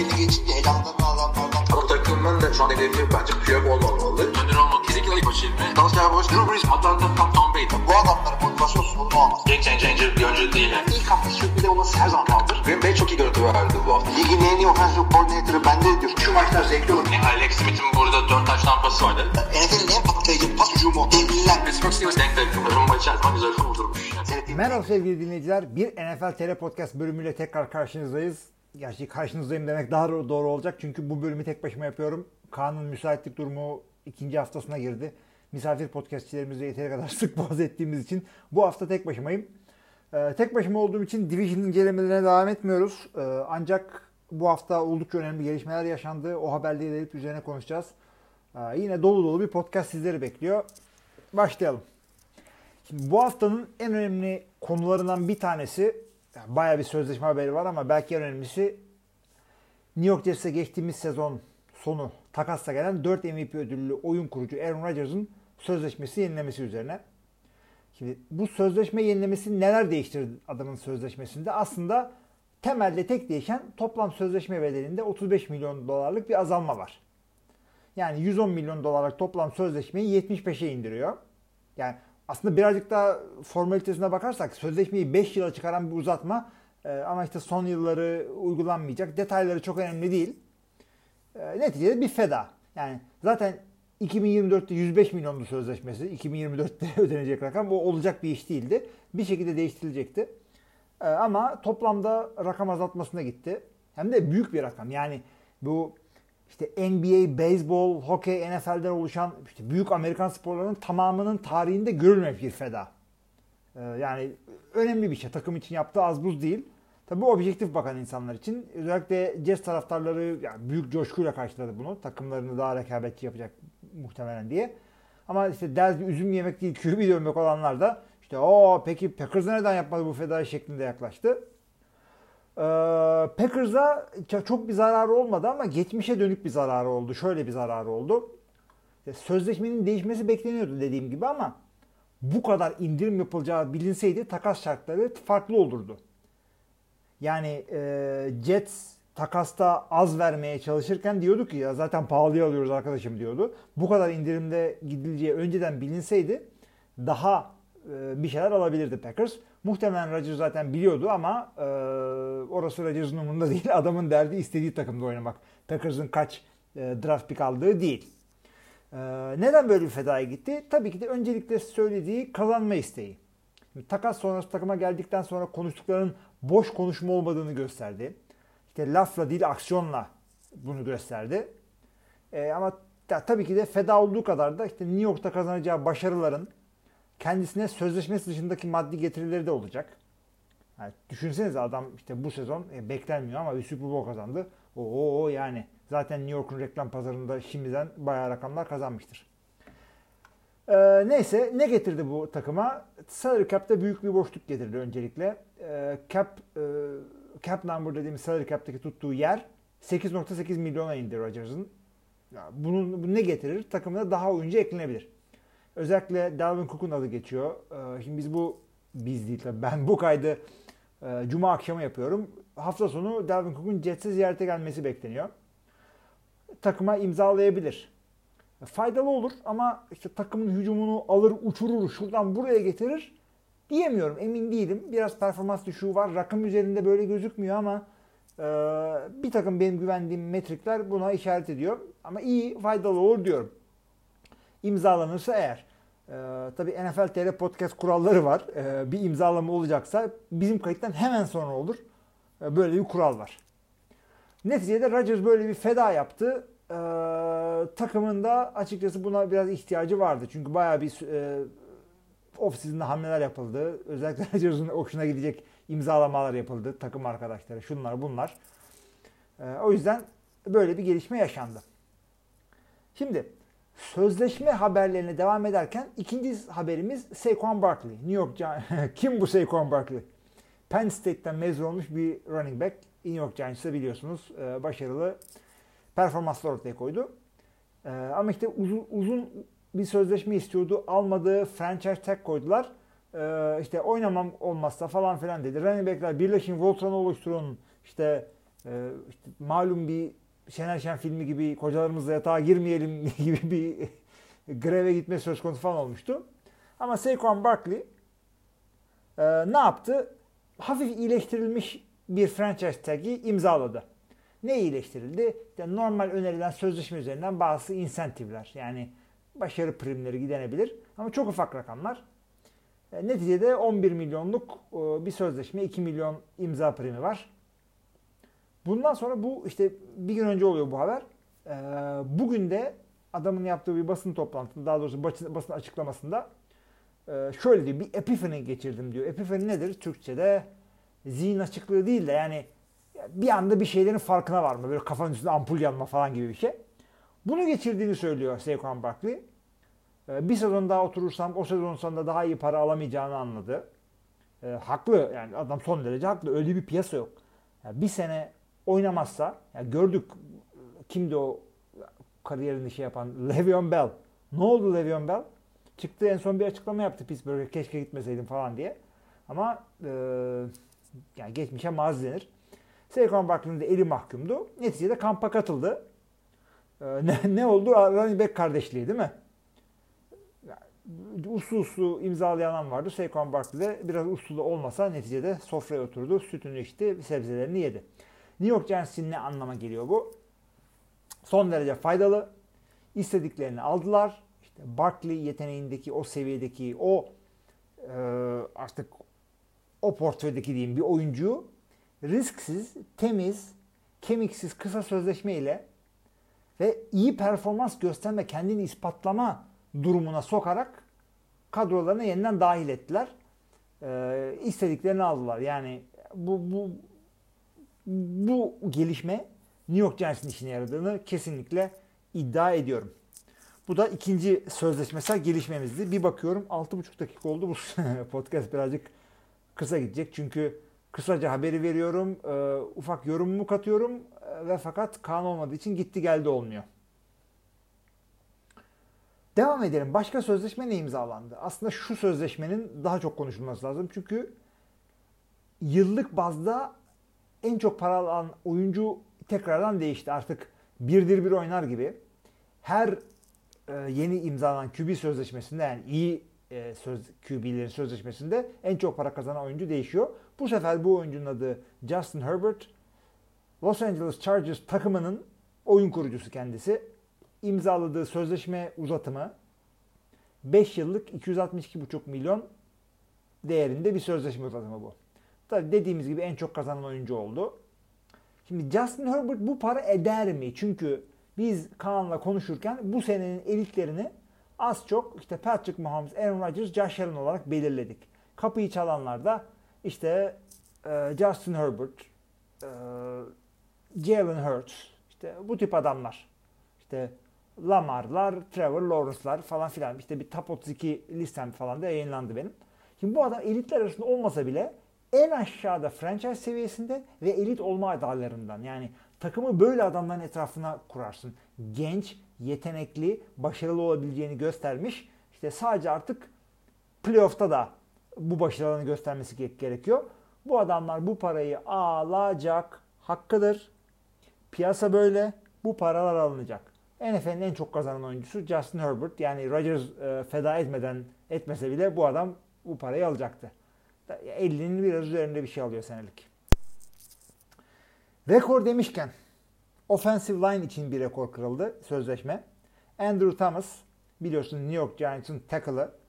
belli geçince elamdan adamlardan. Ama takımın da şu an hedefi bence Piyok olmamalı. Önder olmak kesinlikle ilk başı ilmi. Dalsya Boş, Drew Brees, Atlanta, Tom, Tom Brady. Bu adamların motivasyon sorunu olmaz. Game changer bir oyuncu değil. Yani. İlk hafta sürpriz olması her zaman kaldır. Green Bay çok iyi görüntü verdi bu hafta. Ligin en iyi offensive coordinator'ı bende diyor. Şu maçlar zevkli olur. Yani Alex Smith'in burada 4 taş tampası vardı. NFL'in en patlayıcı pas hücumu. Devliler. Pittsburgh Steelers denk denk. Rumba içer zaman güzel kurdurmuş. Merhaba sevgili dinleyiciler. Bir NFL TR Podcast bölümüyle tekrar karşınızdayız. Gerçi karşınızdayım demek daha doğru olacak. Çünkü bu bölümü tek başıma yapıyorum. Kaan'ın müsaitlik durumu ikinci haftasına girdi. Misafir podcastçilerimizle yeteri kadar sık boğaz ettiğimiz için bu hafta tek başımayım. Ee, tek başıma olduğum için Division incelemelerine devam etmiyoruz. Ee, ancak bu hafta oldukça önemli gelişmeler yaşandı. O haberleri verip üzerine konuşacağız. Ee, yine dolu dolu bir podcast sizleri bekliyor. Başlayalım. Şimdi bu haftanın en önemli konularından bir tanesi, yani bayağı bir sözleşme haberi var ama belki en önemlisi New York Jets'e geçtiğimiz sezon sonu takasla gelen 4 MVP ödüllü oyun kurucu Aaron Rodgers'ın sözleşmesi yenilemesi üzerine. Şimdi bu sözleşme yenilemesi neler değiştirdi adamın sözleşmesinde? Aslında temelde tek değişen toplam sözleşme bedelinde 35 milyon dolarlık bir azalma var. Yani 110 milyon dolarlık toplam sözleşmeyi 75'e indiriyor. Yani aslında birazcık daha formalitesine bakarsak sözleşmeyi 5 yıla çıkaran bir uzatma e, ama işte son yılları uygulanmayacak. Detayları çok önemli değil. E, neticede bir feda. Yani zaten 2024'te 105 milyonlu sözleşmesi. 2024'te ödenecek rakam. O olacak bir iş değildi. Bir şekilde değiştirilecekti. E, ama toplamda rakam azaltmasına gitti. Hem de büyük bir rakam. Yani bu işte NBA, beyzbol, hokey, NFL'den oluşan işte büyük Amerikan sporlarının tamamının tarihinde görülmemiş bir feda. Ee, yani önemli bir şey. Takım için yaptığı az buz değil. Tabii objektif bakan insanlar için özellikle Jets taraftarları yani büyük coşkuyla karşıladı bunu. Takımlarını daha rekabetçi yapacak muhtemelen diye. Ama işte bir üzüm yemek değil, QB dövmek olanlar da işte o peki Packers'a neden yapmadı bu fedayı şeklinde yaklaştı. Ee, Packers'a çok bir zararı olmadı ama geçmişe dönük bir zararı oldu. Şöyle bir zararı oldu. Sözleşmenin değişmesi bekleniyordu dediğim gibi ama bu kadar indirim yapılacağı bilinseydi takas şartları farklı olurdu. Yani e, Jets takasta az vermeye çalışırken diyordu ki ya zaten pahalıya alıyoruz arkadaşım diyordu. Bu kadar indirimde gidileceği önceden bilinseydi daha e, bir şeyler alabilirdi Packers. Muhtemelen Rodgers zaten biliyordu ama e, orası Rodgers'ın umurunda değil. Adamın derdi istediği takımda oynamak. Packers'ın kaç e, draft pick aldığı değil. E, neden böyle bir fedaya gitti? Tabii ki de öncelikle söylediği kazanma isteği. Şimdi, takas sonrası takıma geldikten sonra konuştuklarının boş konuşma olmadığını gösterdi. İşte lafla değil aksiyonla bunu gösterdi. E, ama ya, tabii ki de feda olduğu kadar da işte New York'ta kazanacağı başarıların kendisine sözleşmesi dışındaki maddi getirileri de olacak. Yani düşünsenize adam işte bu sezon e, beklenmiyor ama bir Super Bowl kazandı. Oo yani zaten New York'un reklam pazarında şimdiden bayağı rakamlar kazanmıştır. Ee, neyse ne getirdi bu takıma? Salary cap'te büyük bir boşluk getirdi öncelikle. Ee, cap e, cap number dediğimiz salary cap'teki tuttuğu yer 8.8 milyona indi Rodgers'ın. Bunun bu ne getirir? Takımına daha oyuncu eklenebilir. Özellikle Dalvin Cook'un adı geçiyor. Ee, şimdi biz bu biz değil tabii ben bu kaydı e, cuma akşamı yapıyorum. Hafta sonu Dalvin Cook'un Jets'e ziyarete gelmesi bekleniyor. Takıma imzalayabilir. Faydalı olur ama işte takımın hücumunu alır uçurur şuradan buraya getirir diyemiyorum. Emin değilim. Biraz performans düşüğü var. Rakım üzerinde böyle gözükmüyor ama e, bir takım benim güvendiğim metrikler buna işaret ediyor. Ama iyi faydalı olur diyorum imzalanırsa eğer. Ee, tabii NFL TR podcast kuralları var. Ee, bir imzalama olacaksa bizim kayıttan hemen sonra olur. Ee, böyle bir kural var. Neticede Rodgers böyle bir feda yaptı. Ee, takımında açıkçası buna biraz ihtiyacı vardı. Çünkü bayağı bir e, off-season'da hamleler yapıldı. Özellikle Rodgers'ın hoşuna gidecek imzalamalar yapıldı. Takım arkadaşları şunlar bunlar. Ee, o yüzden böyle bir gelişme yaşandı. Şimdi sözleşme haberlerine devam ederken ikinci haberimiz Saquon Barkley. New York. Kim bu Saquon Barkley? Penn State'ten mezun olmuş bir running back. New York Giants'ı biliyorsunuz başarılı performanslar ortaya koydu. Ama işte uzun, uzun bir sözleşme istiyordu. Almadığı franchise tag koydular. İşte oynamam olmazsa falan filan dedi. Running back'ler birleşin Voltron'u oluşturun. İşte e, işte malum bir Şener Şen filmi gibi kocalarımızla yatağa girmeyelim gibi bir greve gitme söz konusu falan olmuştu. Ama Saquon Barkley e, ne yaptı? Hafif iyileştirilmiş bir franchise tag'i imzaladı. Ne iyileştirildi? İşte normal önerilen sözleşme üzerinden bazı insentifler yani başarı primleri gidenebilir ama çok ufak rakamlar. E, neticede 11 milyonluk e, bir sözleşme 2 milyon imza primi var. Bundan sonra bu işte bir gün önce oluyor bu haber. E, bugün de adamın yaptığı bir basın toplantısında daha doğrusu basın, açıklamasında e, şöyle diyor bir epiphany geçirdim diyor. Epiphany nedir? Türkçe'de zihin açıklığı değil de yani bir anda bir şeylerin farkına varma. Böyle kafanın üstünde ampul yanma falan gibi bir şey. Bunu geçirdiğini söylüyor Saquon Barkley. Ee, bir sezon daha oturursam o sezon sonunda daha iyi para alamayacağını anladı. E, haklı yani adam son derece haklı. Öyle bir piyasa yok. Yani bir sene oynamazsa yani gördük kimdi o kariyerini şey yapan Le'Veon Bell. Ne oldu Le'Veon Bell? Çıktı en son bir açıklama yaptı Pittsburgh'e keşke gitmeseydim falan diye. Ama e, yani geçmişe mazi denir. Saquon Barkley'nin de eli mahkumdu. Neticede kampa katıldı. Ee, ne, ne oldu? Running back kardeşliği değil mi? Uslu uslu imzalayan vardı. Saquon Barkley de biraz uslu da olmasa neticede sofraya oturdu. Sütünü içti, sebzelerini yedi. New York Giants'in ne anlama geliyor bu? Son derece faydalı. İstediklerini aldılar. İşte Barkley yeteneğindeki o seviyedeki o e, artık o portföydeki diyeyim bir oyuncuyu risksiz, temiz, kemiksiz kısa sözleşme ile ve iyi performans gösterme, kendini ispatlama durumuna sokarak kadrolarına yeniden dahil ettiler. Ee, istediklerini aldılar. Yani bu, bu bu gelişme New York Giants'in işine yaradığını kesinlikle iddia ediyorum. Bu da ikinci sözleşmesel gelişmemizdi. Bir bakıyorum 6,5 dakika oldu. Bu podcast birazcık kısa gidecek. Çünkü kısaca haberi veriyorum. E, ufak yorumumu katıyorum. E, ve fakat kan olmadığı için gitti geldi olmuyor. Devam edelim. Başka sözleşme ne imzalandı? Aslında şu sözleşmenin daha çok konuşulması lazım. Çünkü yıllık bazda en çok para alan oyuncu tekrardan değişti. Artık birdir bir oynar gibi. Her e, yeni imzalanan QB sözleşmesinde yani iyi e, söz, QB'lerin sözleşmesinde en çok para kazanan oyuncu değişiyor. Bu sefer bu oyuncunun adı Justin Herbert. Los Angeles Chargers takımının oyun kurucusu kendisi. İmzaladığı sözleşme uzatımı 5 yıllık 262,5 milyon değerinde bir sözleşme uzatımı bu. Tabii dediğimiz gibi en çok kazanan oyuncu oldu. Şimdi Justin Herbert bu para eder mi? Çünkü biz Kaan'la konuşurken bu senenin elitlerini az çok işte Patrick Mahomes, Aaron Rodgers, Josh Allen olarak belirledik. Kapıyı çalanlar da işte e, Justin Herbert, e, Jalen Hurts, işte bu tip adamlar. İşte Lamar'lar, Trevor Lawrence'lar falan filan. İşte bir top 32 listem falan da yayınlandı benim. Şimdi bu adam elitler arasında olmasa bile en aşağıda franchise seviyesinde ve elit olma adaylarından. Yani takımı böyle adamların etrafına kurarsın. Genç, yetenekli, başarılı olabileceğini göstermiş. İşte sadece artık playoff'ta da bu başarılarını göstermesi gerekiyor. Bu adamlar bu parayı alacak. Hakkıdır. Piyasa böyle. Bu paralar alınacak. NFL'in en çok kazanan oyuncusu Justin Herbert. Yani Rodgers e, feda etmeden etmese bile bu adam bu parayı alacaktı. 50'nin biraz üzerinde bir şey alıyor senelik. Rekor demişken offensive line için bir rekor kırıldı sözleşme. Andrew Thomas biliyorsun New York Giants'ın tackle'ı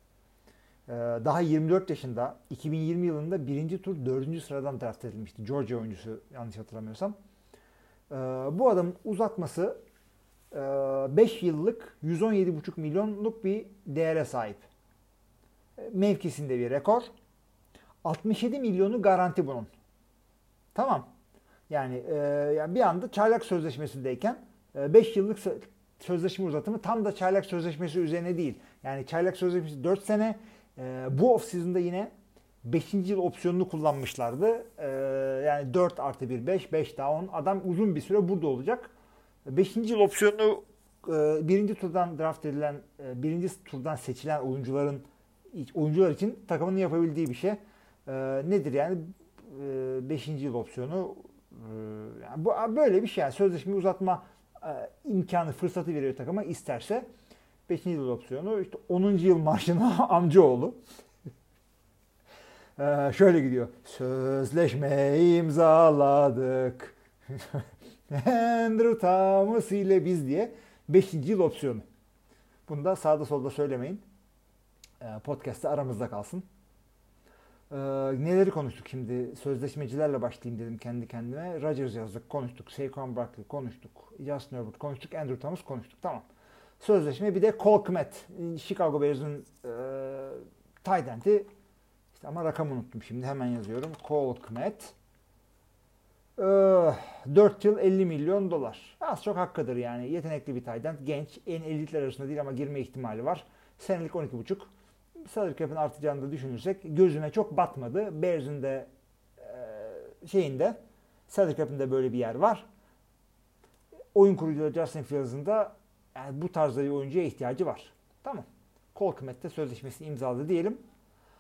ee, daha 24 yaşında 2020 yılında birinci tur dördüncü sıradan draft edilmişti. Georgia oyuncusu yanlış hatırlamıyorsam. Ee, bu adamın uzatması 5 e, yıllık 117,5 milyonluk bir değere sahip. Mevkisinde bir rekor. 67 milyonu garanti bunun. Tamam. Yani, e, yani bir anda çaylak sözleşmesindeyken 5 e, yıllık sözleşme uzatımı tam da çaylak sözleşmesi üzerine değil. Yani çaylak sözleşmesi 4 sene e, bu off season'da yine 5. yıl opsiyonunu kullanmışlardı. E, yani 4 artı 1 5, 5 daha 10. Adam uzun bir süre burada olacak. 5. yıl opsiyonu e, birinci turdan draft edilen, e, birinci turdan seçilen oyuncuların oyuncular için takımın yapabildiği bir şey. E, nedir yani? 5. E, yıl opsiyonu Ee, yani bu böyle bir şey. Yani sözleşme uzatma e, imkanı, fırsatı veriyor takıma isterse. 5. yıl opsiyonu işte 10. yıl maaşına amcaoğlu. Ee, şöyle gidiyor. Sözleşme imzaladık. Andrew Thomas ile biz diye 5. yıl opsiyonu. Bunu da sağda solda söylemeyin. Ee, podcast'te aramızda kalsın. Ee, neleri konuştuk şimdi? Sözleşmecilerle başlayayım dedim kendi kendime. Rodgers yazdık, konuştuk. Saquon Barkley konuştuk. Justin Herbert konuştuk. Andrew Thomas konuştuk. Tamam. Sözleşme bir de Cole Kmet. Chicago Bears'ın e, tight end'i. İşte ama rakamı unuttum şimdi. Hemen yazıyorum. Cole Kmet. E, 4 yıl 50 milyon dolar. Az çok hakkıdır yani. Yetenekli bir tight end. Genç. En elitler arasında değil ama girme ihtimali var. Senelik 12,5 salary cap'in artacağını da düşünürsek gözüme çok batmadı. Bears'ın de e, şeyinde salary cap'in de böyle bir yer var. Oyun kurucuları Justin Fields'ın da yani bu tarzda bir oyuncuya ihtiyacı var. Tamam. Cole Kmet'te sözleşmesini imzaladı diyelim.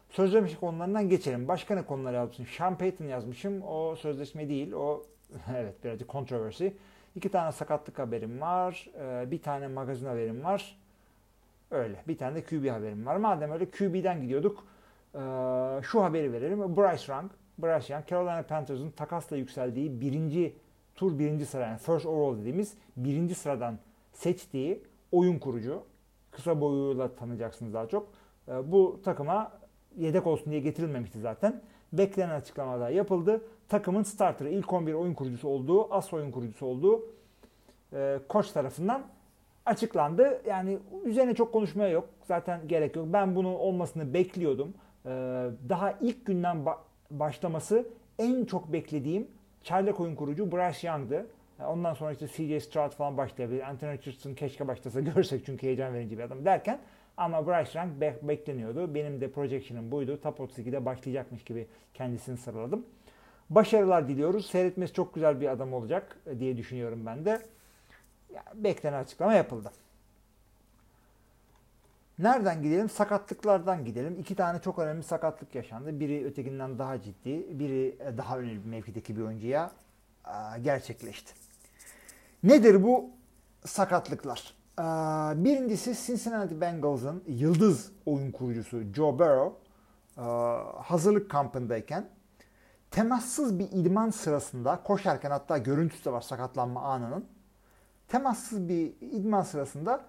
Sözleşme konularından geçelim. Başka ne konular yazmışım? Sean Payton yazmışım. O sözleşme değil. O evet birazcık controversy. İki tane sakatlık haberim var. Bir tane magazin haberim var. Öyle. Bir tane de QB haberim var. Madem öyle QB'den gidiyorduk. Şu haberi verelim. Bryce Young. Bryce Young Carolina Panthers'ın takasla yükseldiği birinci tur birinci sıra yani first overall dediğimiz birinci sıradan seçtiği oyun kurucu. Kısa boyuyla tanıyacaksınız daha çok. Bu takıma yedek olsun diye getirilmemişti zaten. Beklenen açıklamada yapıldı. Takımın starterı, ilk 11 oyun kurucusu olduğu, as oyun kurucusu olduğu e, koç tarafından açıklandı. Yani üzerine çok konuşmaya yok. Zaten gerek yok. Ben bunun olmasını bekliyordum. E, daha ilk günden ba- başlaması en çok beklediğim çaylak oyun kurucu Bryce Young'dı. Ondan sonra işte CJ Stroud falan başlayabilir. Anthony Richardson keşke başlasa görsek çünkü heyecan verici bir adam derken ama Bryce Young be- bekleniyordu. Benim de projection'ım buydu. Top 32'de başlayacakmış gibi kendisini sıraladım. Başarılar diliyoruz. Seyretmesi çok güzel bir adam olacak diye düşünüyorum ben de. Beklenen açıklama yapıldı. Nereden gidelim? Sakatlıklardan gidelim. İki tane çok önemli sakatlık yaşandı. Biri ötekinden daha ciddi, biri daha önemli bir mevkideki bir oyuncuya gerçekleşti. Nedir bu sakatlıklar? Birincisi Cincinnati Bengals'ın yıldız oyun kurucusu Joe Burrow hazırlık kampındayken temassız bir idman sırasında koşarken hatta görüntüsü de var sakatlanma anının temassız bir idman sırasında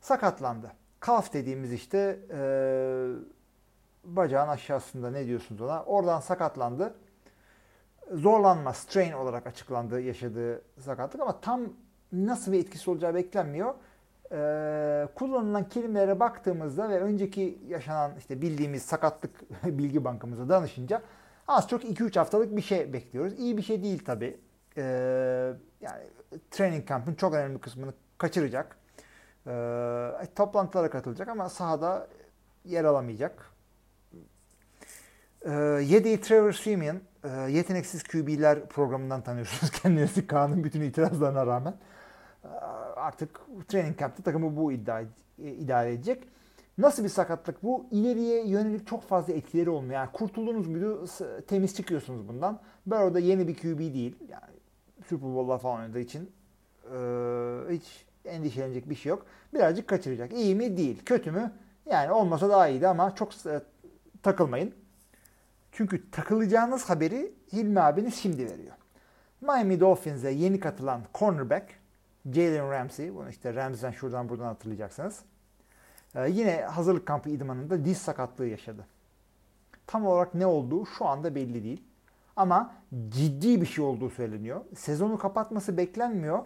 sakatlandı. Kalf dediğimiz işte e, bacağın aşağısında ne diyorsunuz ona oradan sakatlandı. Zorlanma, strain olarak açıklandı yaşadığı sakatlık ama tam nasıl bir etkisi olacağı beklenmiyor. Ee, kullanılan kelimelere baktığımızda ve önceki yaşanan işte bildiğimiz sakatlık bilgi bankamıza danışınca az çok 2-3 haftalık bir şey bekliyoruz. İyi bir şey değil tabi. Ee, yani training camp'ın çok önemli kısmını kaçıracak. Ee, toplantılara katılacak ama sahada yer alamayacak. Ee, yedeği Trevor Simeon e, yeteneksiz QB'ler programından tanıyorsunuz kendinizi Kaan'ın bütün itirazlarına rağmen. Ee, artık training camp'te takımı bu iddia, idare edecek. Nasıl bir sakatlık bu? İleriye yönelik çok fazla etkileri olmuyor. Yani kurtuldunuz muydu temiz çıkıyorsunuz bundan. Burrow da yeni bir QB değil. Yani Super Bowl'lar falan oynadığı için e, hiç endişelenecek bir şey yok. Birazcık kaçıracak. İyi mi? Değil. Kötü mü? Yani olmasa daha iyiydi ama çok e, takılmayın. Çünkü takılacağınız haberi Hilmi abiniz şimdi veriyor. Miami Dolphins'e yeni katılan cornerback Jalen Ramsey. Bunu işte Ramsey'den şuradan buradan hatırlayacaksınız. Ee, yine hazırlık kampı idmanında diz sakatlığı yaşadı. Tam olarak ne olduğu şu anda belli değil. Ama ciddi bir şey olduğu söyleniyor. Sezonu kapatması beklenmiyor.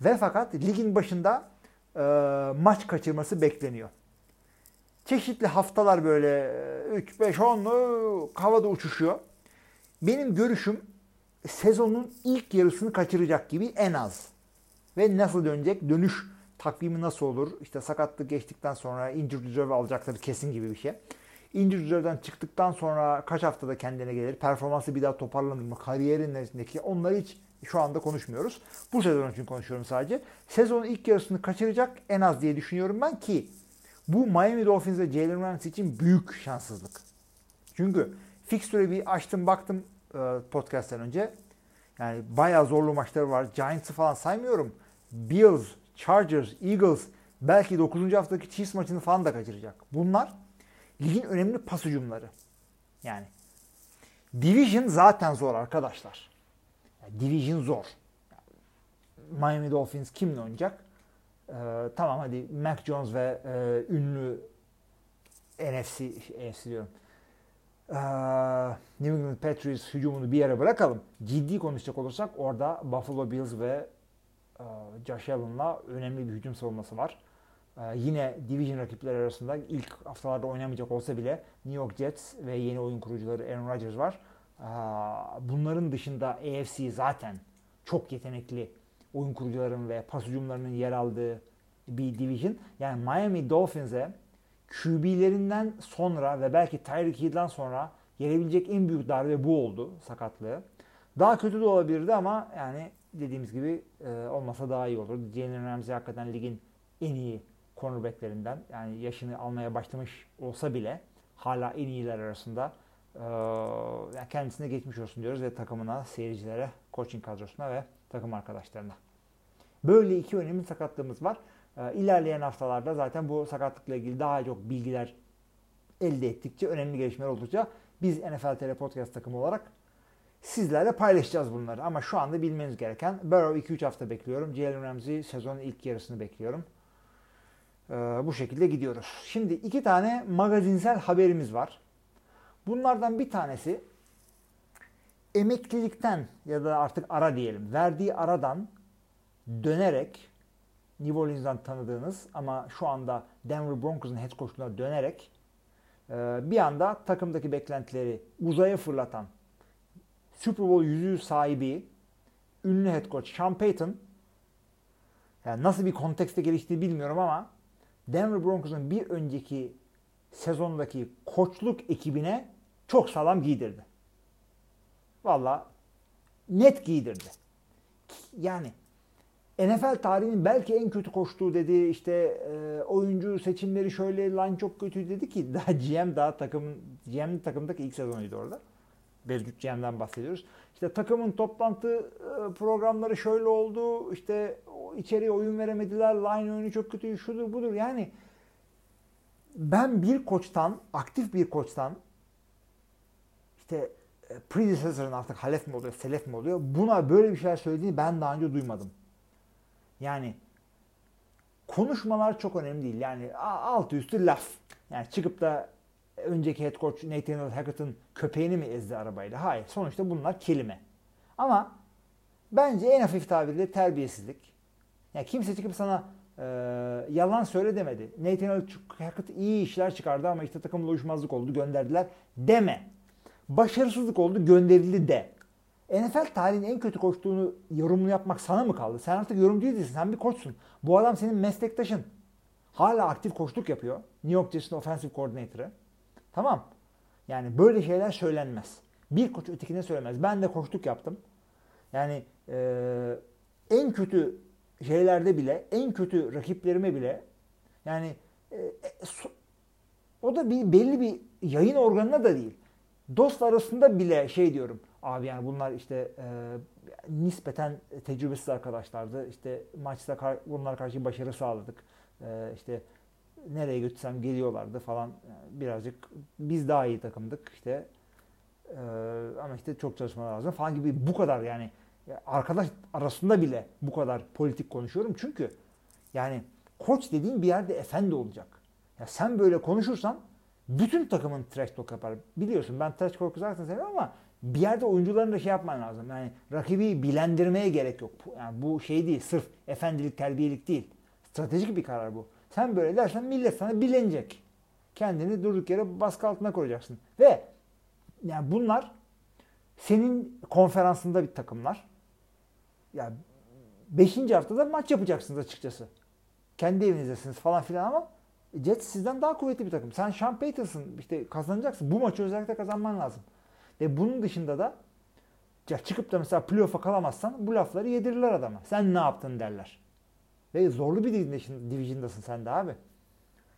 Ve fakat ligin başında e, maç kaçırması bekleniyor. Çeşitli haftalar böyle 3, 5, 10'lu havada uçuşuyor. Benim görüşüm sezonun ilk yarısını kaçıracak gibi en az. Ve nasıl dönecek? Dönüş takvimi nasıl olur? İşte sakatlık geçtikten sonra injured reserve alacakları kesin gibi bir şey. Reserve'den çıktıktan sonra kaç haftada kendine gelir? Performansı bir daha toparlanır mı? Kariyerin neresindeki? Onları hiç şu anda konuşmuyoruz. Bu sezon için konuşuyorum sadece. Sezonun ilk yarısını kaçıracak en az diye düşünüyorum ben ki bu Miami Dolphins ve Jalen Ramsey için büyük şanssızlık. Çünkü fixture'ı bir açtım baktım podcast'ten önce. Yani bayağı zorlu maçları var. Giants'ı falan saymıyorum. Bills, Chargers, Eagles belki 9. haftaki Chiefs maçını falan da kaçıracak. Bunlar ligin önemli pas hücumları. Yani Division zaten zor arkadaşlar. Yani Division zor. Miami Dolphins kimle oynayacak? Ee, tamam hadi Mac Jones ve e, ünlü NFC, NFC diyorum. Ee, New England Patriots hücumunu bir yere bırakalım. Ciddi konuşacak olursak orada Buffalo Bills ve e, Josh Allen'la önemli bir hücum savunması var. Ee, yine division rakipleri arasında ilk haftalarda oynamayacak olsa bile New York Jets ve yeni oyun kurucuları Aaron Rodgers var. Ee, bunların dışında AFC zaten çok yetenekli oyun kurucuların ve pas hücumlarının yer aldığı bir division. Yani Miami Dolphins'e QB'lerinden sonra ve belki Tyreek Hill'den sonra gelebilecek en büyük darbe bu oldu sakatlığı. Daha kötü de olabilirdi ama yani dediğimiz gibi e, olmasa daha iyi olurdu. Jalen Ramsey hakikaten ligin en iyi cornerbacklerinden. Yani yaşını almaya başlamış olsa bile hala en iyiler arasında e, kendisine geçmiş olsun diyoruz ve takımına, seyircilere, coaching kadrosuna ve takım arkadaşlarına. Böyle iki önemli sakatlığımız var. E, ilerleyen haftalarda zaten bu sakatlıkla ilgili daha çok bilgiler elde ettikçe, önemli gelişmeler oldukça biz NFL TR Podcast takımı olarak sizlerle paylaşacağız bunları. Ama şu anda bilmeniz gereken Burrow 2-3 hafta bekliyorum. Jalen Ramsey sezonun ilk yarısını bekliyorum. Ee, bu şekilde gidiyoruz. Şimdi iki tane magazinsel haberimiz var. Bunlardan bir tanesi emeklilikten ya da artık ara diyelim verdiği aradan dönerek New Orleans'dan tanıdığınız ama şu anda Denver Broncos'un head coach'una dönerek e, bir anda takımdaki beklentileri uzaya fırlatan Super Bowl yüzüğü sahibi ünlü head coach Sean Payton yani nasıl bir kontekste geliştiği bilmiyorum ama Denver Broncos'un bir önceki sezondaki koçluk ekibine çok sağlam giydirdi. Valla net giydirdi. Yani NFL tarihinin belki en kötü koştuğu dedi işte e, oyuncu seçimleri şöyle line çok kötü dedi ki daha GM daha takım GM takımdaki ilk sezonuydu orada. GM'den bahsediyoruz. İşte takımın toplantı e, programları şöyle oldu. İşte içeriye oyun veremediler. Line oyunu çok kötü. Şudur budur. Yani ben bir koçtan, aktif bir koçtan işte e, predecessor'ın artık halef mi oluyor, selef mi oluyor? Buna böyle bir şeyler söylediğini ben daha önce duymadım. Yani konuşmalar çok önemli değil. Yani altı üstü laf. Yani çıkıp da önceki head coach Nathaniel Hackett'ın köpeğini mi ezdi arabayla? Hayır. Sonuçta bunlar kelime. Ama bence en hafif tabirle terbiyesizlik. Yani kimse çıkıp sana e, yalan söyle demedi. Nathaniel Hackett iyi işler çıkardı ama işte takımla uyuşmazlık oldu gönderdiler deme. Başarısızlık oldu gönderildi de. NFL tarihinin en kötü koştuğunu yorumlu yapmak sana mı kaldı? Sen artık yorumcu değilsin. Sen bir koçsun. Bu adam senin meslektaşın. Hala aktif koçluk yapıyor. New York Jets'in offensive coordinator'ı. Tamam. Yani böyle şeyler söylenmez. Bir koç ötekine söylemez. Ben de koçluk yaptım. Yani e, en kötü şeylerde bile, en kötü rakiplerime bile yani e, so, o da bir belli bir yayın organına da değil. Dost arasında bile şey diyorum. Abi yani bunlar işte e, nispeten tecrübesiz arkadaşlardı. İşte maçta kar, bunlar karşı başarı sağladık. E, işte nereye götürsem geliyorlardı falan. Birazcık biz daha iyi takımdık işte. E, ama işte çok çalışma lazım falan gibi bu kadar yani arkadaş arasında bile bu kadar politik konuşuyorum. Çünkü yani koç dediğin bir yerde efendi olacak. Ya sen böyle konuşursan bütün takımın trash talk yapar. Biliyorsun ben trash talk zaten seviyorum ama bir yerde oyuncuların da şey yapman lazım. Yani rakibi bilendirmeye gerek yok. Yani bu şey değil. Sırf efendilik, terbiyelik değil. Stratejik bir karar bu. Sen böyle dersen millet sana bilenecek. Kendini durduk yere baskı altına koyacaksın. Ve yani bunlar senin konferansında bir takımlar. Ya beşinci haftada maç yapacaksınız açıkçası. Kendi evinizdesiniz falan filan ama Jets sizden daha kuvvetli bir takım. Sen Sean Payton'sın. işte kazanacaksın. Bu maçı özellikle kazanman lazım. Ve bunun dışında da ya çıkıp da mesela playoff'a kalamazsan bu lafları yedirirler adama. Sen ne yaptın derler. Ve zorlu bir division'dasın sen de abi.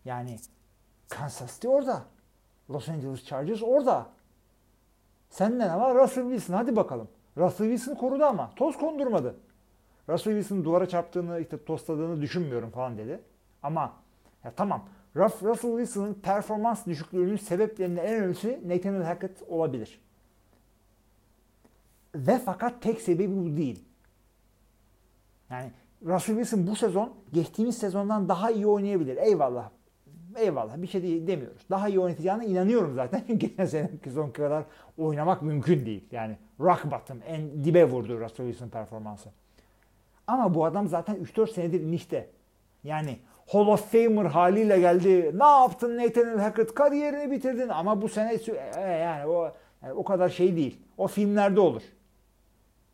Yani Kansas City orada. Los Angeles Chargers orada. Sende ne var? Russell Wilson. Hadi bakalım. Russell Wilson korudu ama toz kondurmadı. Russell Wilson duvara çarptığını, işte tostladığını düşünmüyorum falan dedi. Ama ya tamam Russell Wilson'ın performans düşüklüğünün sebeplerinden en önemlisi Nathaniel Hackett olabilir. Ve fakat tek sebebi bu değil. Yani Russell Wilson bu sezon geçtiğimiz sezondan daha iyi oynayabilir. Eyvallah. Eyvallah. Bir şey değil, demiyoruz. Daha iyi oynatacağına inanıyorum zaten. Geçen seneki sezon kadar oynamak mümkün değil. Yani rock bottom en dibe vurdu Russell Wilson performansı. Ama bu adam zaten 3-4 senedir inişte. Yani Hall of Famer haliyle geldi. Ne yaptın Nathan Hackett? Kariyerini bitirdin ama bu sene e, yani o yani o kadar şey değil. O filmlerde olur.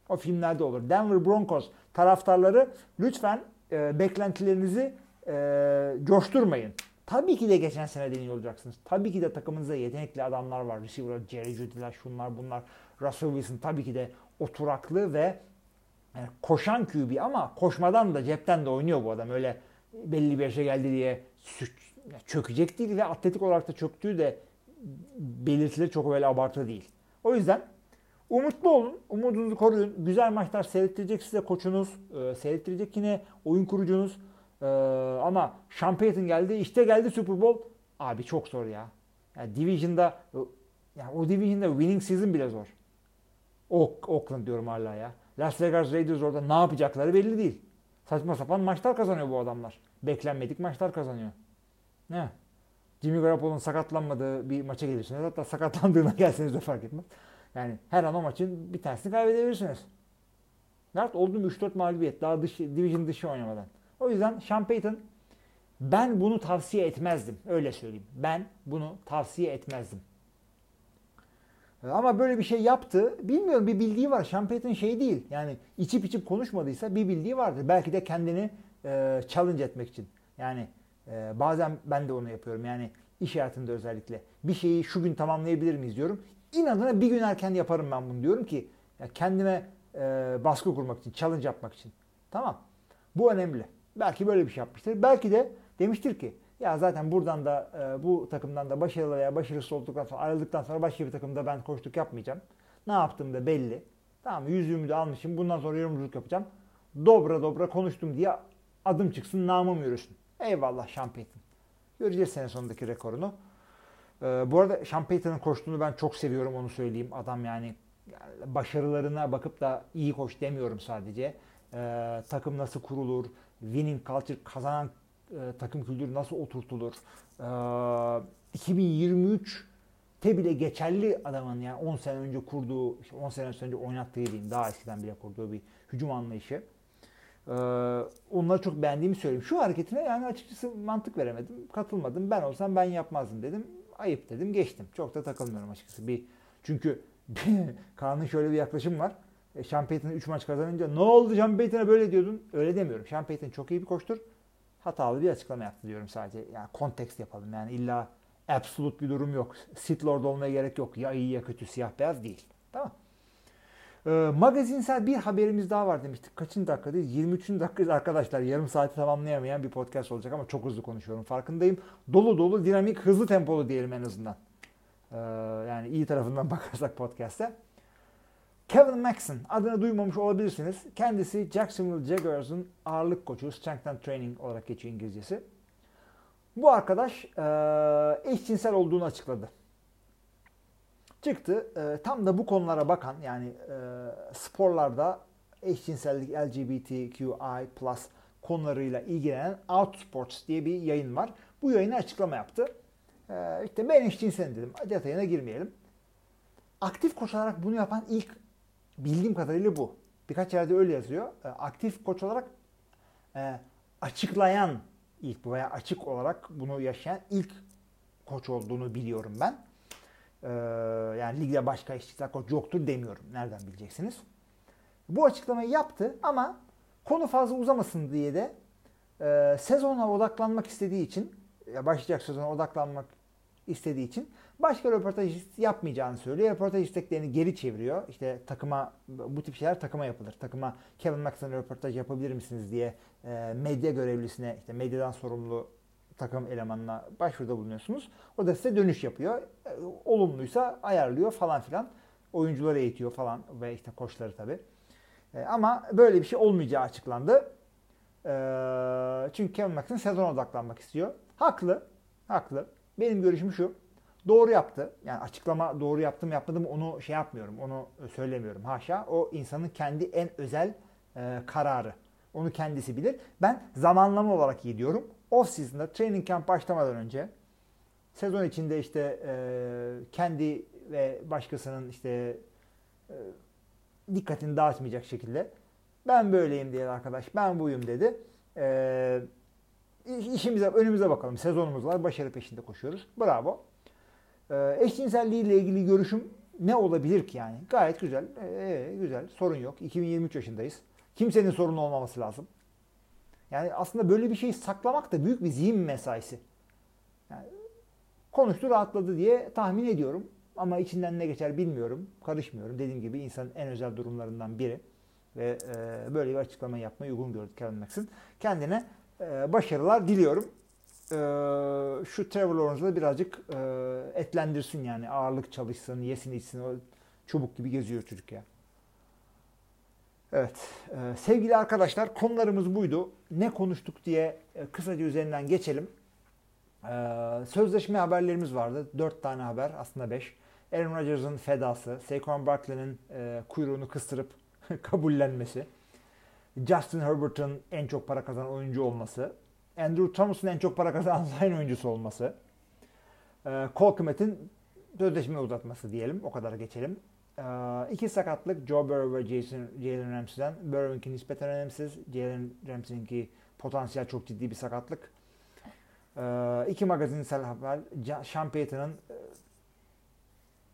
O filmlerde olur. Denver Broncos taraftarları lütfen e, beklentilerinizi e, coşturmayın. Tabii ki de geçen sene iyi olacaksınız. Tabii ki de takımınızda yetenekli adamlar var. Receiver, Jerry Judy'ler, şunlar bunlar. Russell Wilson tabii ki de oturaklı ve yani koşan QB ama koşmadan da cepten de oynuyor bu adam. Öyle belli bir yaşa geldi diye çökecek değil ve atletik olarak da çöktüğü de belirtileri çok öyle abartı değil. O yüzden umutlu olun, umudunuzu koruyun. Güzel maçlar seyrettirecek size koçunuz, e, seyrettirecek yine oyun kurucunuz. E, ama Sean Payton geldi, işte geldi Super Bowl. Abi çok zor ya. Yani Division'da yani o Division'da winning season bile zor. Oakland diyorum hala ya. Las Vegas Raiders orada ne yapacakları belli değil. Saçma sapan maçlar kazanıyor bu adamlar. Beklenmedik maçlar kazanıyor. Ne? Jimmy Garoppolo'nun sakatlanmadığı bir maça gelirsiniz. Hatta sakatlandığına gelseniz de fark etmez. Yani her an o maçın bir tanesini kaybedebilirsiniz. Dert oldu mu 3-4 mağlubiyet daha dış, division dışı oynamadan. O yüzden Sean Payton ben bunu tavsiye etmezdim. Öyle söyleyeyim. Ben bunu tavsiye etmezdim. Ama böyle bir şey yaptı. Bilmiyorum bir bildiği var. Sean Payton şey değil. Yani içip içip konuşmadıysa bir bildiği vardır. Belki de kendini e, challenge etmek için. Yani e, bazen ben de onu yapıyorum. Yani iş hayatında özellikle. Bir şeyi şu gün tamamlayabilir miyiz diyorum. İnadına bir gün erken yaparım ben bunu diyorum ki ya kendime e, baskı kurmak için, challenge yapmak için. Tamam. Bu önemli. Belki böyle bir şey yapmıştır. Belki de demiştir ki ya zaten buradan da e, bu takımdan da başarılı veya başarısız olduktan sonra ayrıldıktan sonra başka bir takımda ben koştuk yapmayacağım. Ne yaptığım da belli. Tamam yüzüğümü de almışım. Bundan sonra yorumculuk yapacağım. Dobra dobra konuştum diye adım çıksın namım yürüsün. Eyvallah Sean Payton. Göreceğiz sene sonundaki rekorunu. Ee, bu arada Sean Payton'ın koştuğunu ben çok seviyorum onu söyleyeyim. Adam yani, başarılarına bakıp da iyi koş demiyorum sadece. Ee, takım nasıl kurulur, winning culture, kazanan e, takım kültürü nasıl oturtulur? E, 2023'te bile geçerli adamın yani 10 sene önce kurduğu, işte 10 sene önce oynattığı diyeyim daha eskiden bile kurduğu bir hücum anlayışı. Ee, onları çok beğendiğimi söyleyeyim. Şu hareketine yani açıkçası mantık veremedim. Katılmadım. Ben olsam ben yapmazdım dedim. Ayıp dedim. Geçtim. Çok da takılmıyorum açıkçası. Bir çünkü Kaan'ın şöyle bir yaklaşım var. E, Sean 3 maç kazanınca ne oldu Sean Payton'a böyle diyordun. Öyle demiyorum. Sean Payton çok iyi bir koştur hatalı bir açıklama yaptı diyorum sadece. Yani kontekst yapalım. Yani illa absolut bir durum yok. Sith Lord olmaya gerek yok. Ya iyi ya kötü siyah beyaz değil. Tamam. Ee, magazinsel bir haberimiz daha var demiştik. Kaçıncı dakikadayız? 23. dakikadayız arkadaşlar. Yarım saati tamamlayamayan bir podcast olacak ama çok hızlı konuşuyorum. Farkındayım. Dolu dolu, dinamik, hızlı tempolu diyelim en azından. Ee, yani iyi tarafından bakarsak podcast'te. Kevin Maxon adını duymamış olabilirsiniz. Kendisi Jacksonville Jaguars'ın ağırlık koçu, strength and training olarak geçiyor İngilizcesi. Bu arkadaş e, eşcinsel olduğunu açıkladı. Çıktı. E, tam da bu konulara bakan yani e, sporlarda eşcinsellik LGBTQI plus konularıyla ilgilenen Outsports diye bir yayın var. Bu yayını açıklama yaptı. E, işte ben eşcinselim dedim. Detayına girmeyelim. Aktif koç olarak bunu yapan ilk Bildiğim kadarıyla bu. Birkaç yerde öyle yazıyor. E, aktif koç olarak e, açıklayan ilk veya açık olarak bunu yaşayan ilk koç olduğunu biliyorum ben. E, yani ligde başka eşcinsel koç yoktur demiyorum. Nereden bileceksiniz? Bu açıklamayı yaptı ama konu fazla uzamasın diye de e, sezona odaklanmak istediği için başlayacak sezona odaklanmak istediği için başka röportaj yapmayacağını söylüyor. Röportaj isteklerini geri çeviriyor. İşte takıma bu tip şeyler takıma yapılır. Takıma Kevin Max'ın röportaj yapabilir misiniz diye e, medya görevlisine işte medyadan sorumlu takım elemanına başvuruda bulunuyorsunuz. O da size dönüş yapıyor. E, olumluysa ayarlıyor falan filan. Oyuncuları eğitiyor falan ve işte koçları tabii. E, ama böyle bir şey olmayacağı açıklandı. E, çünkü Kevin McCarthy sezona odaklanmak istiyor. Haklı. Haklı. Benim görüşüm şu. Doğru yaptı. Yani açıklama doğru yaptım yapmadım onu şey yapmıyorum. Onu söylemiyorum. Haşa. O insanın kendi en özel kararı. Onu kendisi bilir. Ben zamanlama olarak iyi diyorum. Off season'da training camp başlamadan önce sezon içinde işte e, kendi ve başkasının işte e, dikkatini dağıtmayacak şekilde ben böyleyim diye arkadaş ben buyum dedi. E, işimize önümüze bakalım. Sezonumuz var. Başarı peşinde koşuyoruz. Bravo. E, eşcinselliği ile ilgili görüşüm ne olabilir ki yani? Gayet güzel. E, güzel. Sorun yok. 2023 yaşındayız. Kimsenin sorunu olmaması lazım. Yani aslında böyle bir şeyi saklamak da büyük bir zihin mesaisi. Yani konuştu rahatladı diye tahmin ediyorum. Ama içinden ne geçer bilmiyorum. Karışmıyorum. Dediğim gibi insanın en özel durumlarından biri. Ve e, böyle bir açıklama yapmayı uygun gördük Kevin Max'in. Kendine e, başarılar diliyorum. E, şu Trevor Lawrence'ı birazcık e, etlendirsin yani. Ağırlık çalışsın, yesin içsin. O çubuk gibi geziyor çocuk ya. Evet. E, sevgili arkadaşlar konularımız buydu. Ne konuştuk diye e, kısaca üzerinden geçelim. E, sözleşme haberlerimiz vardı. Dört tane haber aslında beş. Aaron Rodgers'ın fedası, Saquon Barkley'nin kuyruğunu kıstırıp kabullenmesi, Justin Herbert'ın en çok para kazanan oyuncu olması, Andrew Thomas'ın en çok para kazanan line oyuncusu olması, e, Cole Kmet'in sözleşme uzatması diyelim. O kadar geçelim. E, iki sakatlık Joe Burrow ve Jason, Jalen Ramsey'den. Burrow'inki nispeten önemsiz. Jalen Ramsey'inki potansiyel çok ciddi bir sakatlık. E, iki magazinsel haber. Sean Payton'ın e,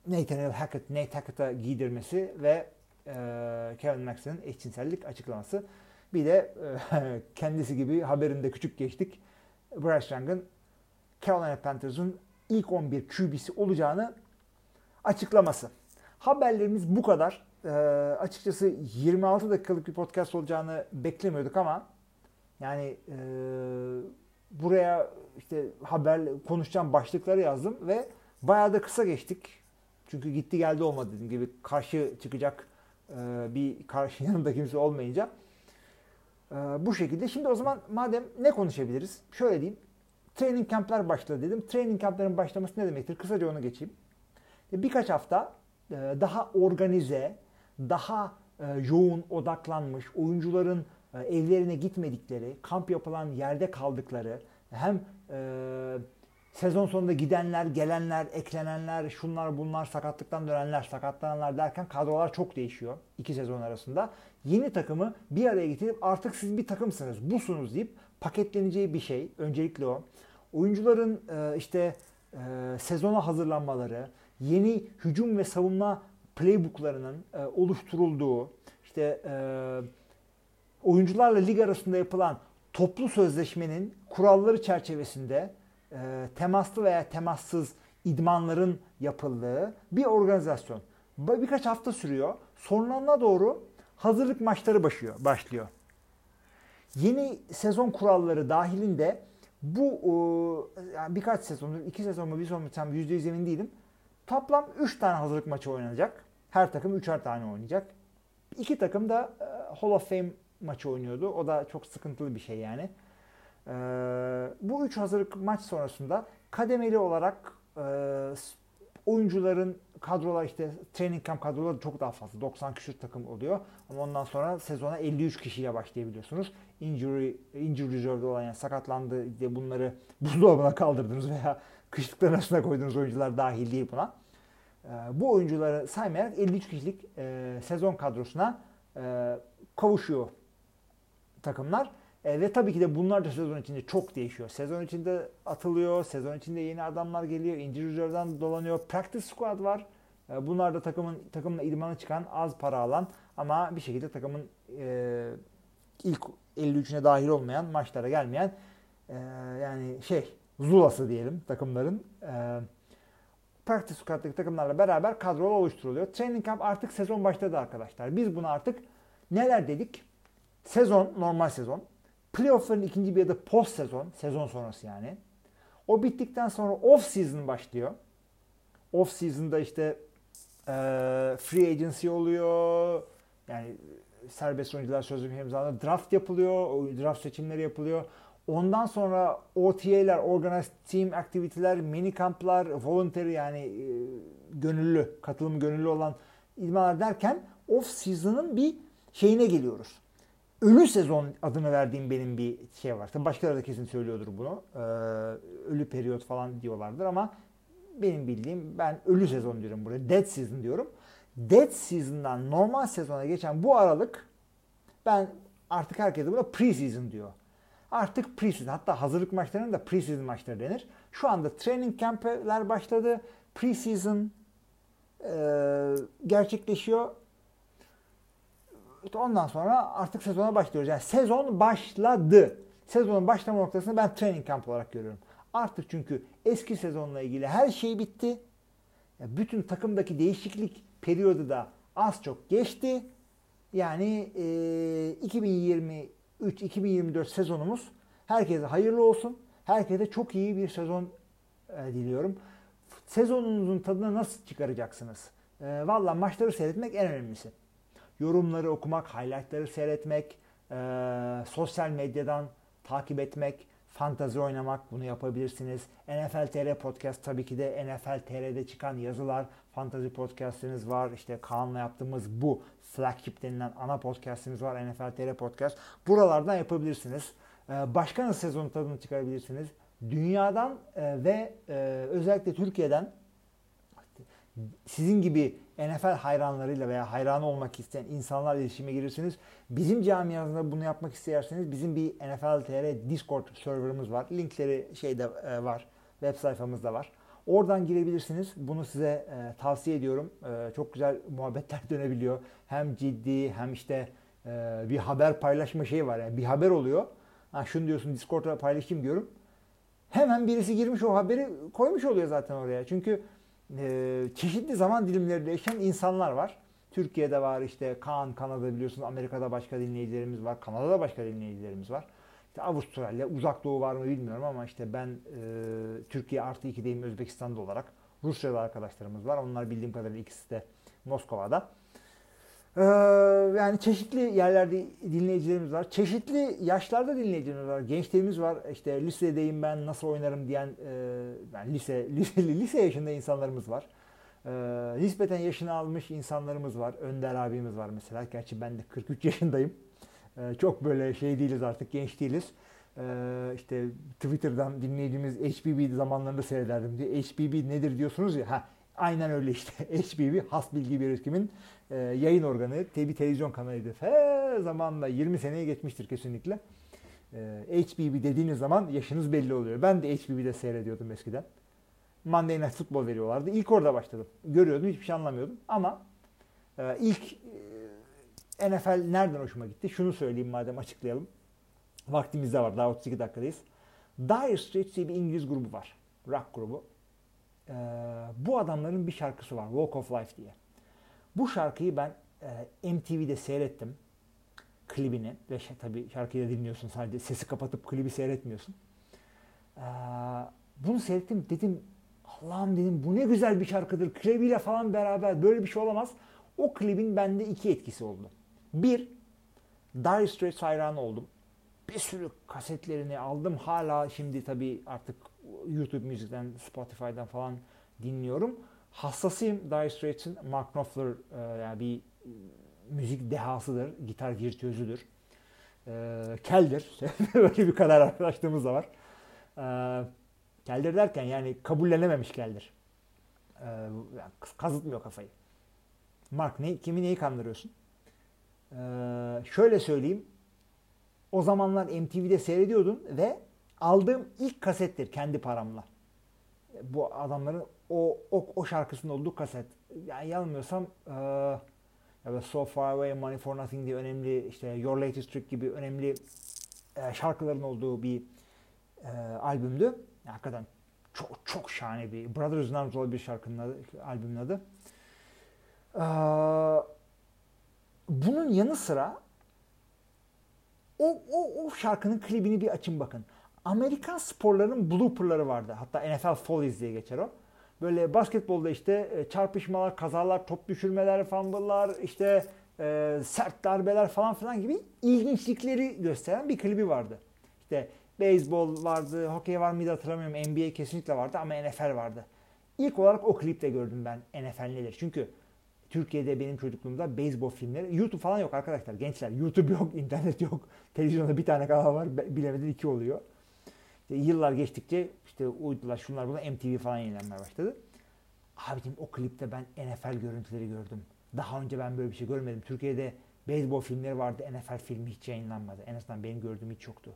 Nathaniel Hackett, Nate Hackett'a giydirmesi ve e, Kevin Max'in eşcinsellik açıklaması. Bir de e, kendisi gibi haberinde küçük geçtik. Bryce Young'ın Carolina Panthers'ın ilk 11 QB'si olacağını açıklaması. Haberlerimiz bu kadar. E, açıkçası 26 dakikalık bir podcast olacağını beklemiyorduk ama yani e, buraya işte haber konuşacağım başlıkları yazdım ve bayağı da kısa geçtik. Çünkü gitti geldi olmadı dediğim gibi karşı çıkacak e, bir karşı yanında kimse olmayınca e, bu şekilde. Şimdi o zaman madem ne konuşabiliriz? Şöyle diyeyim. Training camp'ler başladı dedim. Training camp'lerin başlaması ne demektir? Kısaca onu geçeyim. Birkaç hafta daha organize, daha e, yoğun, odaklanmış, oyuncuların e, evlerine gitmedikleri, kamp yapılan yerde kaldıkları, hem e, sezon sonunda gidenler, gelenler, eklenenler, şunlar bunlar, sakatlıktan dönenler, sakatlananlar derken kadrolar çok değişiyor iki sezon arasında. Yeni takımı bir araya getirip artık siz bir takımsınız, busunuz deyip paketleneceği bir şey. Öncelikle o. Oyuncuların e, işte e, sezona hazırlanmaları, yeni hücum ve savunma playbooklarının e, oluşturulduğu, işte e, oyuncularla lig arasında yapılan toplu sözleşmenin kuralları çerçevesinde e, temaslı veya temassız idmanların yapıldığı bir organizasyon. Birkaç hafta sürüyor. Sonlarına doğru hazırlık maçları başlıyor. başlıyor. Yeni sezon kuralları dahilinde bu yani birkaç sezon, iki sezon mu bir sezon mu tam %100 emin değilim. Toplam 3 tane hazırlık maçı oynanacak. Her takım 3'er tane oynayacak. İki takım da Hall of Fame maçı oynuyordu. O da çok sıkıntılı bir şey yani. Ee, bu üç hazırlık maç sonrasında kademeli olarak e, oyuncuların kadrolar işte training camp kadroları çok daha fazla. 90 küsur takım oluyor. Ama ondan sonra sezona 53 kişiyle başlayabiliyorsunuz. Injury, injury reserve'de olan yani sakatlandı diye bunları buzdolabına kaldırdınız veya kışlıkların arasına koyduğunuz oyuncular dahil değil buna. Ee, bu oyuncuları saymayarak 53 kişilik e, sezon kadrosuna e, kavuşuyor takımlar. E, ve tabii ki de bunlar da sezon içinde çok değişiyor. Sezon içinde atılıyor, sezon içinde yeni adamlar geliyor, injury reserve'dan dolanıyor. Practice squad var. E, bunlar da takımın takımla idmana çıkan, az para alan ama bir şekilde takımın e, ilk 53'üne dahil olmayan, maçlara gelmeyen e, yani şey zulası diyelim takımların. E, practice squad'daki takımlarla beraber kadrolar oluşturuluyor. Training camp artık sezon başladı arkadaşlar. Biz bunu artık neler dedik? Sezon, normal sezon. Playoff'ların ikinci bir adı post sezon, sezon sonrası yani. O bittikten sonra off season başlıyor. Off season'da işte free agency oluyor. Yani serbest oyuncular sözleşme imzalanıyor. Draft yapılıyor. Draft seçimleri yapılıyor. Ondan sonra OTA'ler, Organized Team Activity'ler, mini kamplar, voluntary yani e, gönüllü, katılımı gönüllü olan idmanlar derken off season'ın bir şeyine geliyoruz. Ölü sezon adını verdiğim benim bir şey var. Tabii başkaları da kesin söylüyordur bunu. Ee, ölü periyot falan diyorlardır ama benim bildiğim ben ölü sezon diyorum buraya. Dead season diyorum. Dead season'dan normal sezona geçen bu aralık ben artık herkese buna pre-season diyor. Artık pre-season hatta hazırlık maçlarının da pre-season maçları denir. Şu anda training camp'ler başladı. Pre-season e, gerçekleşiyor. Ondan sonra artık sezona başlıyoruz. Yani sezon başladı. Sezonun başlama noktasını ben training camp olarak görüyorum. Artık çünkü eski sezonla ilgili her şey bitti. Bütün takımdaki değişiklik periyodu da az çok geçti. Yani e, 2023-2024 sezonumuz herkese hayırlı olsun. Herkese çok iyi bir sezon e, diliyorum. Sezonunuzun tadını nasıl çıkaracaksınız? E, Valla maçları seyretmek en önemlisi. Yorumları okumak, highlightları seyretmek, e, sosyal medyadan takip etmek, fantazi oynamak bunu yapabilirsiniz. NFL TR Podcast tabii ki de NFL TR'de çıkan yazılar, fantazi podcastiniz var. İşte Kaan'la yaptığımız bu flagship denilen ana podcastimiz var. NFL TR Podcast. Buralardan yapabilirsiniz. Ee, başka nasıl sezon tadını çıkarabilirsiniz? Dünyadan e, ve e, özellikle Türkiye'den sizin gibi NFL hayranlarıyla veya hayranı olmak isteyen insanlarla iletişime girirsiniz. Bizim camiasında bunu yapmak isterseniz bizim bir NFL TR Discord serverımız var. Linkleri şeyde e, var. Web sayfamızda var. Oradan girebilirsiniz. Bunu size e, tavsiye ediyorum. E, çok güzel muhabbetler dönebiliyor. Hem ciddi hem işte e, bir haber paylaşma şeyi var. Yani bir haber oluyor. Ha, şunu diyorsun Discord'da paylaşayım diyorum. Hemen birisi girmiş o haberi koymuş oluyor zaten oraya. Çünkü e, çeşitli zaman dilimlerinde yaşayan insanlar var. Türkiye'de var işte Kaan, Kanada biliyorsunuz. Amerika'da başka dinleyicilerimiz var. Kanada'da başka dinleyicilerimiz var. İşte Avustralya, Uzak Doğu var mı bilmiyorum ama işte ben e, Türkiye artı 2'deyim Özbekistan'da olarak. Rusya'da arkadaşlarımız var. Onlar bildiğim kadarıyla ikisi de Moskova'da. Ee, yani çeşitli yerlerde dinleyicilerimiz var. Çeşitli yaşlarda dinleyicilerimiz var. Gençlerimiz var. İşte lisedeyim ben nasıl oynarım diyen e, yani lise, liseli, lise yaşında insanlarımız var. E, nispeten yaşını almış insanlarımız var. Önder abimiz var mesela. Gerçi ben de 43 yaşındayım. E, çok böyle şey değiliz artık genç değiliz. E, işte Twitter'dan dinlediğimiz HBB zamanlarında seyrederdim diye. HBB nedir diyorsunuz ya. Ha, Aynen öyle işte. HBB, Has Bilgi Birikim'in e, yayın organı, TV televizyon kanalıydı. He zamanla 20 seneye geçmiştir kesinlikle. E, HBB dediğiniz zaman yaşınız belli oluyor. Ben de HBB'de seyrediyordum eskiden. Monday Night Football veriyorlardı. İlk orada başladım. Görüyordum, hiçbir şey anlamıyordum. Ama e, ilk e, NFL nereden hoşuma gitti? Şunu söyleyeyim madem açıklayalım. Vaktimiz de var. Daha 32 dakikadayız. Dire Straits diye bir İngiliz grubu var. Rock grubu. Ee, bu adamların bir şarkısı var. Walk of Life diye. Bu şarkıyı ben e, MTV'de seyrettim. Klibini ve şey, tabii şarkıyı da dinliyorsun sadece sesi kapatıp klibi seyretmiyorsun. Ee, bunu seyrettim dedim Allah'ım dedim bu ne güzel bir şarkıdır. Klibiyle falan beraber böyle bir şey olamaz. O klibin bende iki etkisi oldu. Bir, Dire Straits hayranı oldum. Bir sürü kasetlerini aldım. Hala şimdi tabii artık YouTube müzikten, Spotify'dan falan dinliyorum. Hassasıyım Dire Straits'in. Mark Knopfler e, yani bir müzik dehasıdır, gitar virtüözüdür. E, keldir. Böyle bir kadar arkadaşlığımız da var. E, keldir derken yani kabullenememiş keldir. E, yani kazıtmıyor kafayı. Mark ne, kimi neyi kandırıyorsun? E, şöyle söyleyeyim. O zamanlar MTV'de seyrediyordum ve aldığım ilk kasettir kendi paramla. Bu adamların o o, o şarkısının olduğu kaset. Yani yanılmıyorsam e, ya da So Far Away, Money for Nothing diye önemli işte Your Latest Trick gibi önemli e, şarkıların olduğu bir e, albümdü. Yani hakikaten çok çok şahane bir Brothers in Arms bir şarkının adı, albümün adı. E, bunun yanı sıra o, o, o şarkının klibini bir açın bakın. Amerikan sporlarının blooperları vardı. Hatta NFL Follies diye geçer o. Böyle basketbolda işte e, çarpışmalar, kazalar, top düşürmeler, fumble'lar, işte e, sert darbeler falan filan gibi ilginçlikleri gösteren bir klibi vardı. İşte beyzbol vardı, hokey var mıydı hatırlamıyorum. NBA kesinlikle vardı ama NFL vardı. İlk olarak o klipte gördüm ben NFL nedir. Çünkü Türkiye'de benim çocukluğumda beyzbol filmleri, YouTube falan yok arkadaşlar. Gençler YouTube yok, internet yok. Televizyonda bir tane kanal var, bilemedin iki oluyor. İşte yıllar geçtikçe işte uydular şunlar bunlar MTV falan yayınlanmaya başladı. Abicim o klipte ben NFL görüntüleri gördüm. Daha önce ben böyle bir şey görmedim. Türkiye'de beyzbol filmleri vardı. NFL filmi hiç yayınlanmadı. En azından benim gördüğüm hiç yoktu.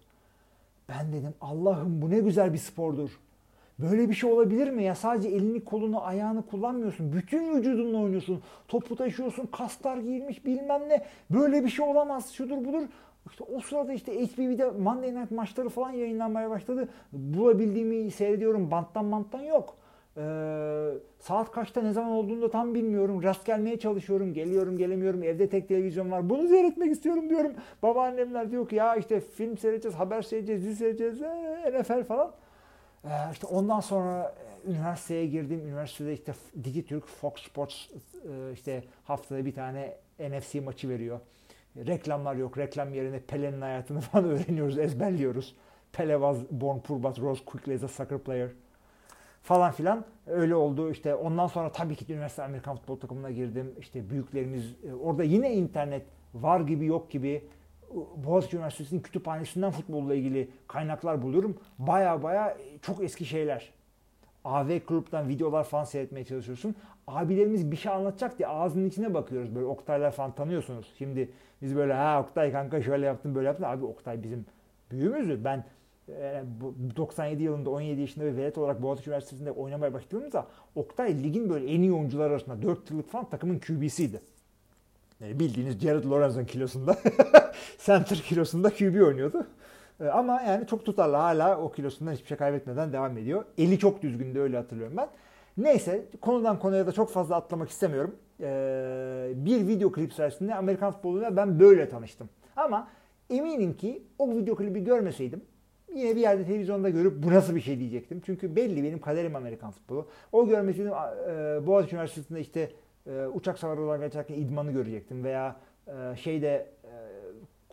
Ben dedim Allah'ım bu ne güzel bir spordur. Böyle bir şey olabilir mi ya? Sadece elini, kolunu, ayağını kullanmıyorsun. Bütün vücudunla oynuyorsun. Topu taşıyorsun, kaslar giyilmiş bilmem ne. Böyle bir şey olamaz. Şudur budur. İşte o sırada işte HBB'de Monday Night maçları falan yayınlanmaya başladı. Bulabildiğimi seyrediyorum. Banttan banttan yok. Ee, saat kaçta ne zaman olduğunu da tam bilmiyorum. Rast gelmeye çalışıyorum. Geliyorum gelemiyorum. Evde tek televizyon var. Bunu seyretmek istiyorum diyorum. Babaannemler diyor ki ya işte film seyredeceğiz, haber seyredeceğiz, dizi seyredeceğiz, ee, NFL falan. Ee, işte ondan sonra e, üniversiteye girdim. Üniversitede işte Digitürk, Fox Sports e, işte haftada bir tane NFC maçı veriyor. Reklamlar yok. Reklam yerine Pele'nin hayatını falan öğreniyoruz, ezberliyoruz. Pele was born poor but rose quickly as a soccer player falan filan öyle oldu. İşte ondan sonra tabii ki üniversite Amerikan futbol takımına girdim. İşte büyüklerimiz e, orada yine internet var gibi yok gibi Boğaziçi Üniversitesi'nin kütüphanesinden futbolla ilgili kaynaklar buluyorum. Baya baya çok eski şeyler. AV Club'dan videolar falan seyretmeye çalışıyorsun. Abilerimiz bir şey anlatacak diye ağzının içine bakıyoruz. Böyle Oktaylar falan tanıyorsunuz. Şimdi biz böyle ha Oktay kanka şöyle yaptım böyle yaptım. Abi Oktay bizim büyüğümüzdür. Ben 97 e, yılında 17 yaşında bir velet olarak Boğaziçi Üniversitesi'nde oynamaya başladığımızda Oktay ligin böyle en iyi oyuncular arasında 4 yıllık falan takımın QB'siydi. Yani bildiğiniz Jared Lorenz'ın kilosunda center kilosunda QB oynuyordu. E, ama yani çok tutarlı hala o kilosundan hiçbir şey kaybetmeden devam ediyor. Eli çok düzgündü öyle hatırlıyorum ben. Neyse konudan konuya da çok fazla atlamak istemiyorum. Ee, bir video klip sayesinde Amerikan futboluyla ben böyle tanıştım. Ama eminim ki o video klibi görmeseydim yine bir yerde televizyonda görüp bu nasıl bir şey diyecektim. Çünkü belli benim kaderim Amerikan futbolu. O görmeseydim e, Boğaziçi Üniversitesi'nde işte e, uçak savarı olarak geçerken idmanı görecektim veya e, şeyde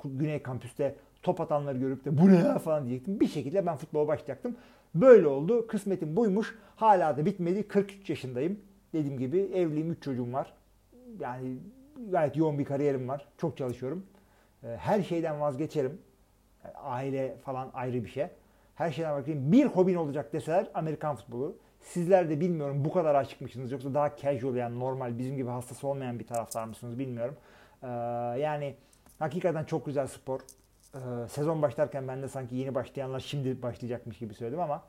Güney Kampüs'te top atanları görüp de bu ne ya falan diyecektim. Bir şekilde ben futbola başlayacaktım. Böyle oldu. Kısmetim buymuş. Hala da bitmedi. 43 yaşındayım. Dediğim gibi evliyim. 3 çocuğum var. Yani gayet yoğun bir kariyerim var. Çok çalışıyorum. Her şeyden vazgeçerim. Aile falan ayrı bir şey. Her şeyden vazgeçerim. Bir hobin olacak deseler Amerikan futbolu. Sizler de bilmiyorum bu kadar aşık mısınız yoksa daha casual yani normal bizim gibi hastası olmayan bir taraftar mısınız bilmiyorum. yani hakikaten çok güzel spor. Sezon başlarken ben de sanki yeni başlayanlar şimdi başlayacakmış gibi söyledim ama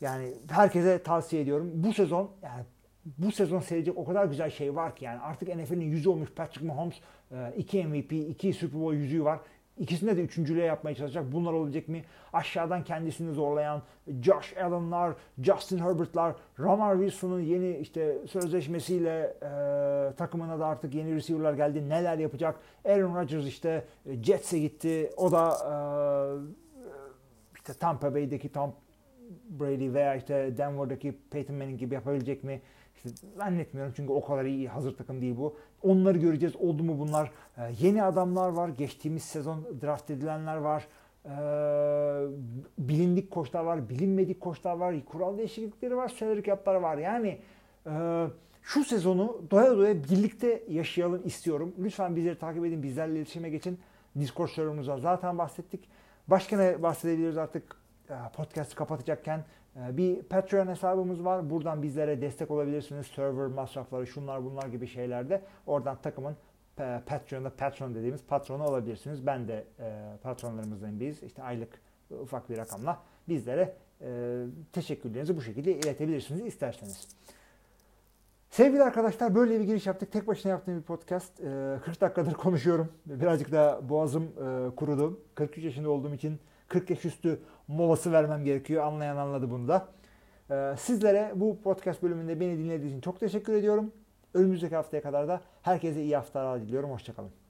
yani herkese tavsiye ediyorum. Bu sezon yani bu sezon seyredecek o kadar güzel şey var ki yani artık NFL'in yüzü olmuş Patrick Mahomes 2 MVP, 2 Super Bowl yüzüğü var. İkisinde de üçüncülüğe yapmaya çalışacak. Bunlar olabilecek mi? Aşağıdan kendisini zorlayan Josh Allen'lar, Justin Herbert'lar, Ramar Wilson'ın yeni işte sözleşmesiyle e, takımına da artık yeni receiver'lar geldi. Neler yapacak? Aaron Rodgers işte Jets'e gitti. O da e, işte Tampa Bay'deki Tom Brady veya işte Denver'daki Peyton Manning gibi yapabilecek mi? İşte zannetmiyorum çünkü o kadar iyi hazır takım değil bu. Onları göreceğiz. Oldu mu bunlar? Ee, yeni adamlar var. Geçtiğimiz sezon draft edilenler var. Ee, bilindik koçlar var. Bilinmedik koçlar var. Kural değişiklikleri var. Salary cap'lar var. Yani e, şu sezonu doya doya birlikte yaşayalım istiyorum. Lütfen bizleri takip edin. Bizlerle iletişime geçin. Discord serverımızdan zaten bahsettik. Başka ne bahsedebiliriz artık e, podcast'ı kapatacakken? Ee, bir Patreon hesabımız var. Buradan bizlere destek olabilirsiniz. Server masrafları, şunlar bunlar gibi şeylerde. Oradan takımın e, Patreon'da patron dediğimiz patronu olabilirsiniz. Ben de e, patronlarımızdan biz. İşte aylık ufak bir rakamla bizlere e, teşekkürlerinizi bu şekilde iletebilirsiniz isterseniz. Sevgili arkadaşlar böyle bir giriş yaptık. Tek başına yaptığım bir podcast. 40 dakikadır konuşuyorum. Birazcık da boğazım kurudu. 43 yaşında olduğum için 40 yaş üstü molası vermem gerekiyor. Anlayan anladı bunu da. Ee, sizlere bu podcast bölümünde beni dinlediğiniz için çok teşekkür ediyorum. Önümüzdeki haftaya kadar da herkese iyi haftalar diliyorum. Hoşçakalın.